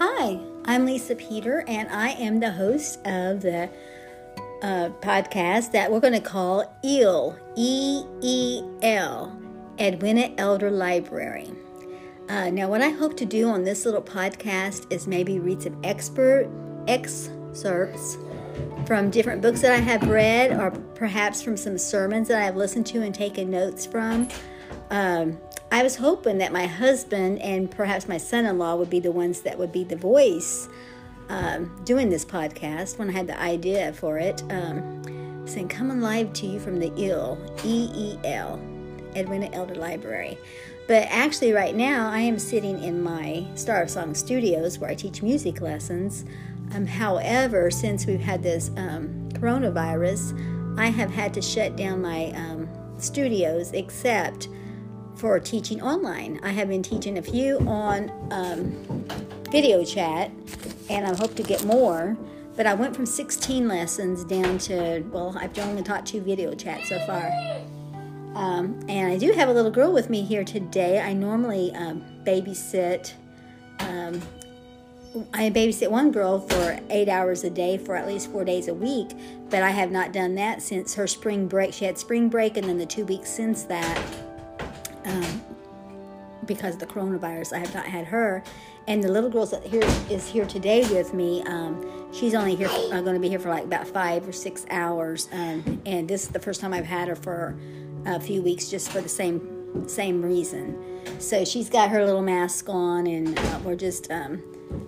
Hi, I'm Lisa Peter, and I am the host of the uh, podcast that we're going to call EEL, E E L, Edwina Elder Library. Uh, now, what I hope to do on this little podcast is maybe read some expert excerpts from different books that I have read, or perhaps from some sermons that I've listened to and taken notes from. Um, I was hoping that my husband and perhaps my son in law would be the ones that would be the voice um, doing this podcast when I had the idea for it. Um, saying, Coming live to you from the EEL, E E L, Edwina Elder Library. But actually, right now, I am sitting in my Star of Song studios where I teach music lessons. Um, however, since we've had this um, coronavirus, I have had to shut down my um, studios except for teaching online. I have been teaching a few on um, video chat, and I hope to get more. But I went from 16 lessons down to, well, I've only taught two video chats so far. Um, and I do have a little girl with me here today. I normally um, babysit. Um, I babysit one girl for eight hours a day for at least four days a week, but I have not done that since her spring break. She had spring break, and then the two weeks since that um, because of the coronavirus. I have not had her, and the little girl that here is here today with me. Um, she's only here, uh, going to be here for like about five or six hours, um, and this is the first time I've had her for a few weeks, just for the same same reason. So she's got her little mask on, and uh, we're just um,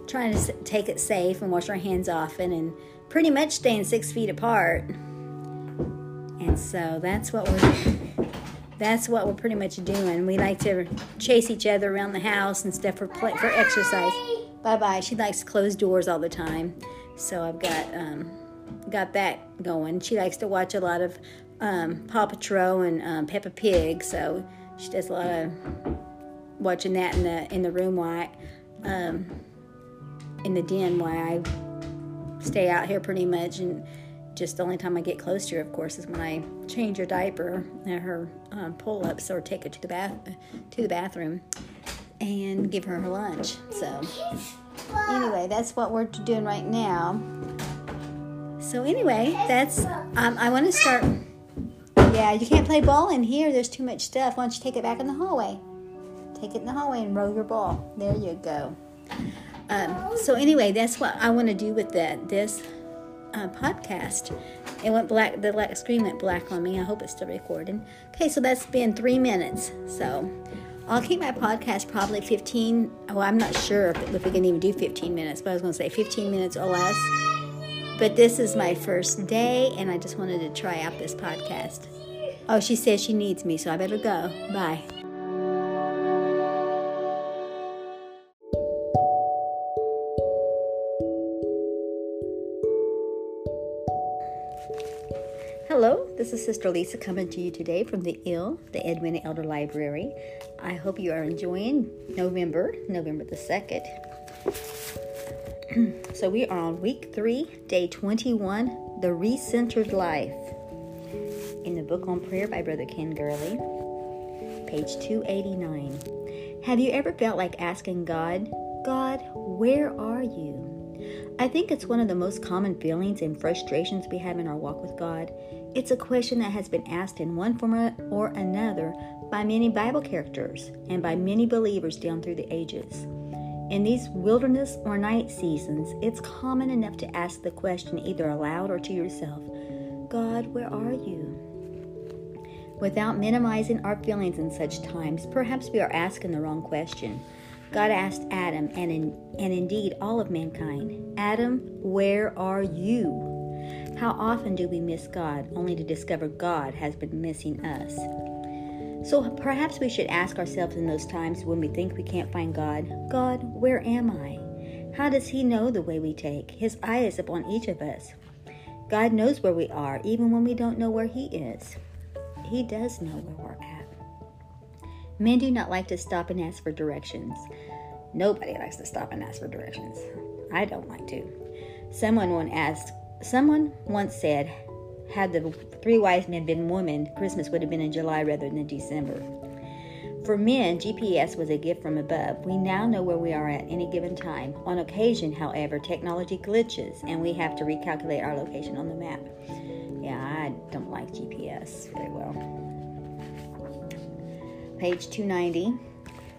trying to take it safe and wash our hands often, and pretty much staying six feet apart. And so that's what we're that's what we're pretty much doing. We like to chase each other around the house and stuff for play, for exercise. Bye bye. She likes to close doors all the time, so I've got um, got that going. She likes to watch a lot of um, Paw Patrol and um, Peppa Pig, so she does a lot of watching that in the in the room while I, um, in the den while I stay out here pretty much and just the only time I get close to her, of course, is when I change her diaper at her um, pull-ups or take her to the bath to the bathroom and give her her lunch. So anyway, that's what we're doing right now. So anyway, that's um, I want to start. Yeah, you can't play ball in here. There's too much stuff. Why don't you take it back in the hallway? Take it in the hallway and roll your ball. There you go. Um, so anyway, that's what I want to do with that. This uh, podcast. It went black. The black screen went black on me. I hope it's still recording. Okay, so that's been three minutes. So I'll keep my podcast probably 15. Well, I'm not sure if, if we can even do 15 minutes, but I was going to say 15 minutes or less. But this is my first day, and I just wanted to try out this podcast. Oh, she says she needs me, so I better go. Bye. Hello, this is Sister Lisa coming to you today from the EEL, the Edwina Elder Library. I hope you are enjoying November, November the 2nd. so we are on week 3, day 21, The Recentered Life. In the book on prayer by Brother Ken Gurley, page 289. Have you ever felt like asking God, God, where are you? I think it's one of the most common feelings and frustrations we have in our walk with God. It's a question that has been asked in one form or another by many Bible characters and by many believers down through the ages. In these wilderness or night seasons, it's common enough to ask the question either aloud or to yourself God, where are you? Without minimizing our feelings in such times, perhaps we are asking the wrong question. God asked Adam and, in, and indeed all of mankind, Adam, where are you? How often do we miss God only to discover God has been missing us? So perhaps we should ask ourselves in those times when we think we can't find God, God, where am I? How does He know the way we take? His eye is upon each of us. God knows where we are, even when we don't know where He is. He does know where we're at. Men do not like to stop and ask for directions. Nobody likes to stop and ask for directions. I don't like to. Someone once asked, someone once said, had the three wise men been women, Christmas would have been in July rather than December. For men, GPS was a gift from above. We now know where we are at any given time. On occasion, however, technology glitches and we have to recalculate our location on the map. Yeah, I don't like GPS very well. Page 290.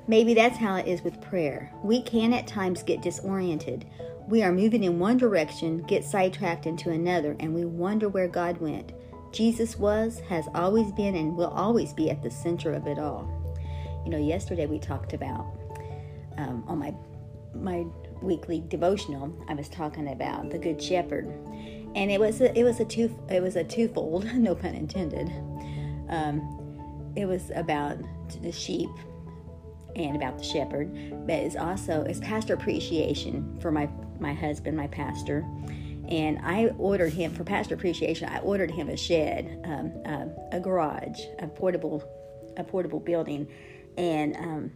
Maybe that's how it is with prayer. We can at times get disoriented. We are moving in one direction, get sidetracked into another, and we wonder where God went. Jesus was, has always been, and will always be at the center of it all. You know, yesterday we talked about um, on my my weekly devotional. I was talking about the Good Shepherd, and it was a, it was a two it was a twofold, no pun intended. Um, it was about the sheep and about the shepherd, but it's also it's pastor appreciation for my my husband, my pastor, and I ordered him for pastor appreciation. I ordered him a shed, um, uh, a garage, a portable a portable building and um,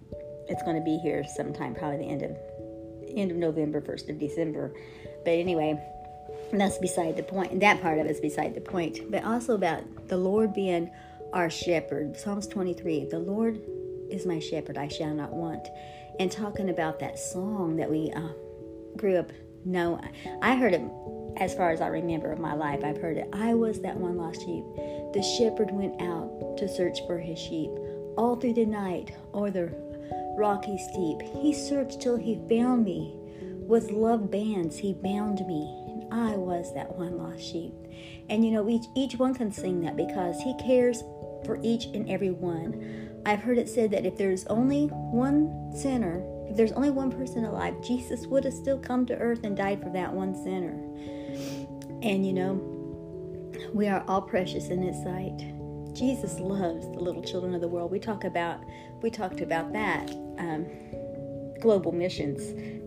it's going to be here sometime, probably the end of end of November, first of December. But anyway, that's beside the point. That part of it's beside the point. But also about the Lord being our shepherd. Psalms 23: The Lord is my shepherd; I shall not want. And talking about that song that we uh, grew up know, I heard it as far as I remember of my life. I've heard it. I was that one lost sheep. The shepherd went out to search for his sheep all through the night or the rocky steep. He searched till he found me. With love bands he bound me, I was that one lost sheep. And you know, each, each one can sing that because he cares for each and every one. I've heard it said that if there's only one sinner, if there's only one person alive, Jesus would have still come to earth and died for that one sinner. And you know, we are all precious in his sight. Jesus loves the little children of the world. We talk about we talked about that um, global missions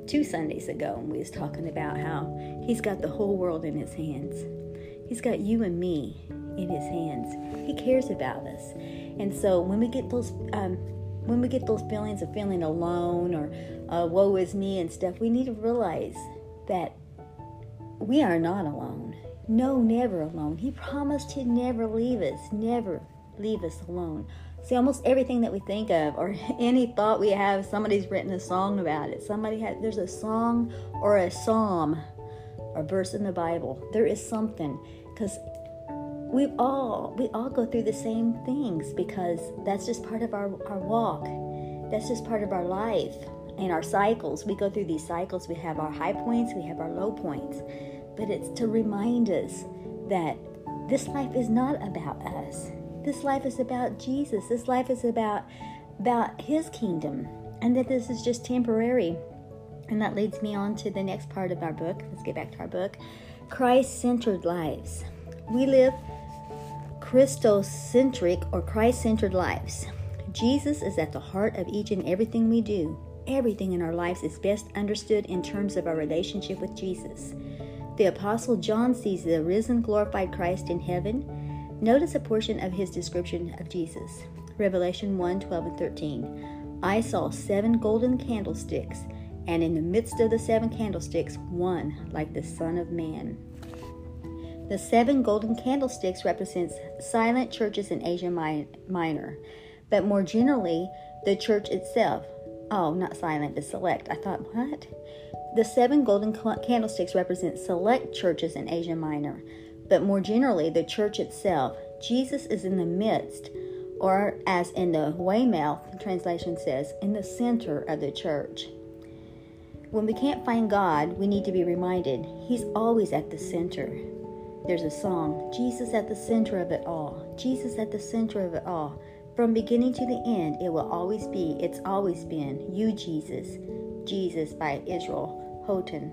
two Sundays ago, and we was talking about how He's got the whole world in His hands. He's got you and me in His hands. He cares about us, and so when we get those um, when we get those feelings of feeling alone or uh, woe is me and stuff, we need to realize that we are not alone. No, never alone. He promised he'd never leave us, never leave us alone. See, almost everything that we think of or any thought we have, somebody's written a song about it. Somebody had, there's a song or a psalm or verse in the Bible. There is something because we all we all go through the same things because that's just part of our, our walk. That's just part of our life and our cycles. We go through these cycles. We have our high points, we have our low points but it's to remind us that this life is not about us. This life is about Jesus. This life is about about his kingdom and that this is just temporary. And that leads me on to the next part of our book. Let's get back to our book. Christ-centered lives. We live Christocentric or Christ-centered lives. Jesus is at the heart of each and everything we do. Everything in our lives is best understood in terms of our relationship with Jesus. The Apostle John sees the risen, glorified Christ in heaven. Notice a portion of his description of Jesus Revelation 1 12 and 13. I saw seven golden candlesticks, and in the midst of the seven candlesticks, one like the Son of Man. The seven golden candlesticks represents silent churches in Asia Minor, but more generally, the church itself. Oh, not silent, but select. I thought, what? The seven golden candlesticks represent select churches in Asia Minor, but more generally, the church itself. Jesus is in the midst, or as in the Weymouth translation says, in the center of the church. When we can't find God, we need to be reminded He's always at the center. There's a song, Jesus at the center of it all. Jesus at the center of it all. From beginning to the end, it will always be, it's always been, you, Jesus. Jesus by Israel Houghton,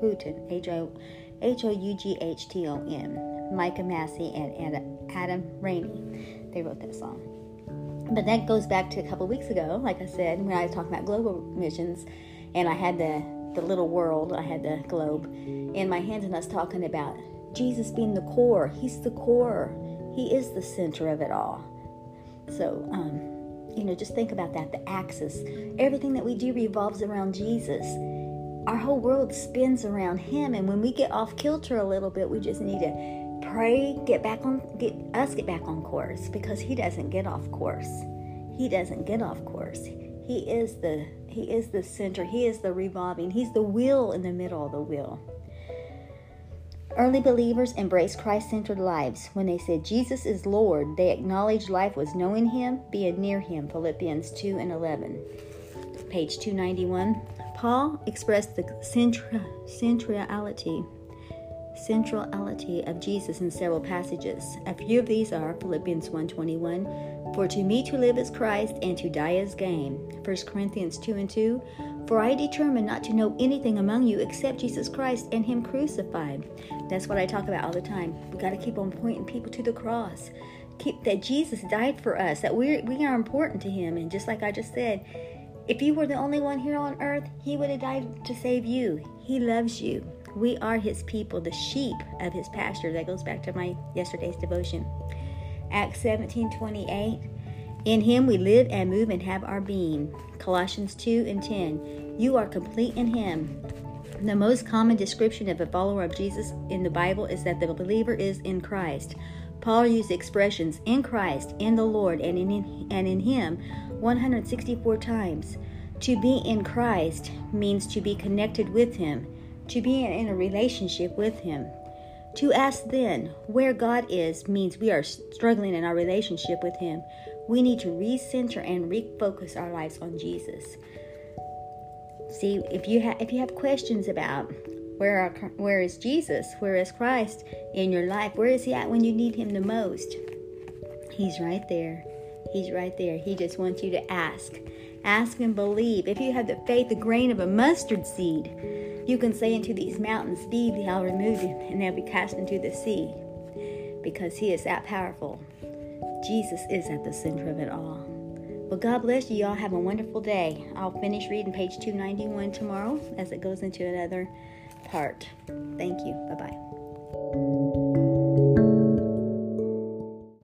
Houghton, H O U G H T O N, Micah Massey, and Adam Ranney. They wrote that song. But that goes back to a couple weeks ago, like I said, when I was talking about global missions, and I had the, the little world, I had the globe in my hands, and I was talking about Jesus being the core. He's the core, He is the center of it all. So, um, you know, just think about that the axis. Everything that we do revolves around Jesus. Our whole world spins around Him. And when we get off kilter a little bit, we just need to pray, get back on, get us get back on course because He doesn't get off course. he doesn't get off course. He is the he is the center. He is the revolving. He's the wheel in the middle of the wheel. Early believers embraced Christ centered lives. When they said Jesus is Lord, they acknowledged life was knowing Him, being near Him. Philippians 2 and 11. Page 291. Paul expressed the centrality centrality of Jesus in several passages. A few of these are Philippians 1:21, "For to me to live is Christ, and to die is gain." 1 Corinthians 2 and 2, "For I determined not to know anything among you except Jesus Christ and Him crucified." That's what I talk about all the time. We got to keep on pointing people to the cross. Keep that Jesus died for us, that we we are important to Him, and just like I just said, if you were the only one here on earth, He would have died to save you. He loves you. We are his people, the sheep of his pasture. That goes back to my yesterday's devotion. Acts 17 28. In him we live and move and have our being. Colossians 2 and 10. You are complete in him. The most common description of a follower of Jesus in the Bible is that the believer is in Christ. Paul used expressions in Christ, in the Lord, and in, and in Him 164 times. To be in Christ means to be connected with Him to be in a relationship with Him. To ask then where God is means we are struggling in our relationship with Him. We need to recenter and refocus our lives on Jesus. See, if you have if you have questions about where are, where is Jesus, where is Christ in your life, where is He at when you need Him the most? He's right there. He's right there. He just wants you to ask. Ask and believe. If you have the faith, the grain of a mustard seed, you can say unto these mountains, Be thou removed, and they'll be cast into the sea, because He is that powerful. Jesus is at the center of it all. Well, God bless you. Y'all have a wonderful day. I'll finish reading page 291 tomorrow as it goes into another part. Thank you. Bye bye.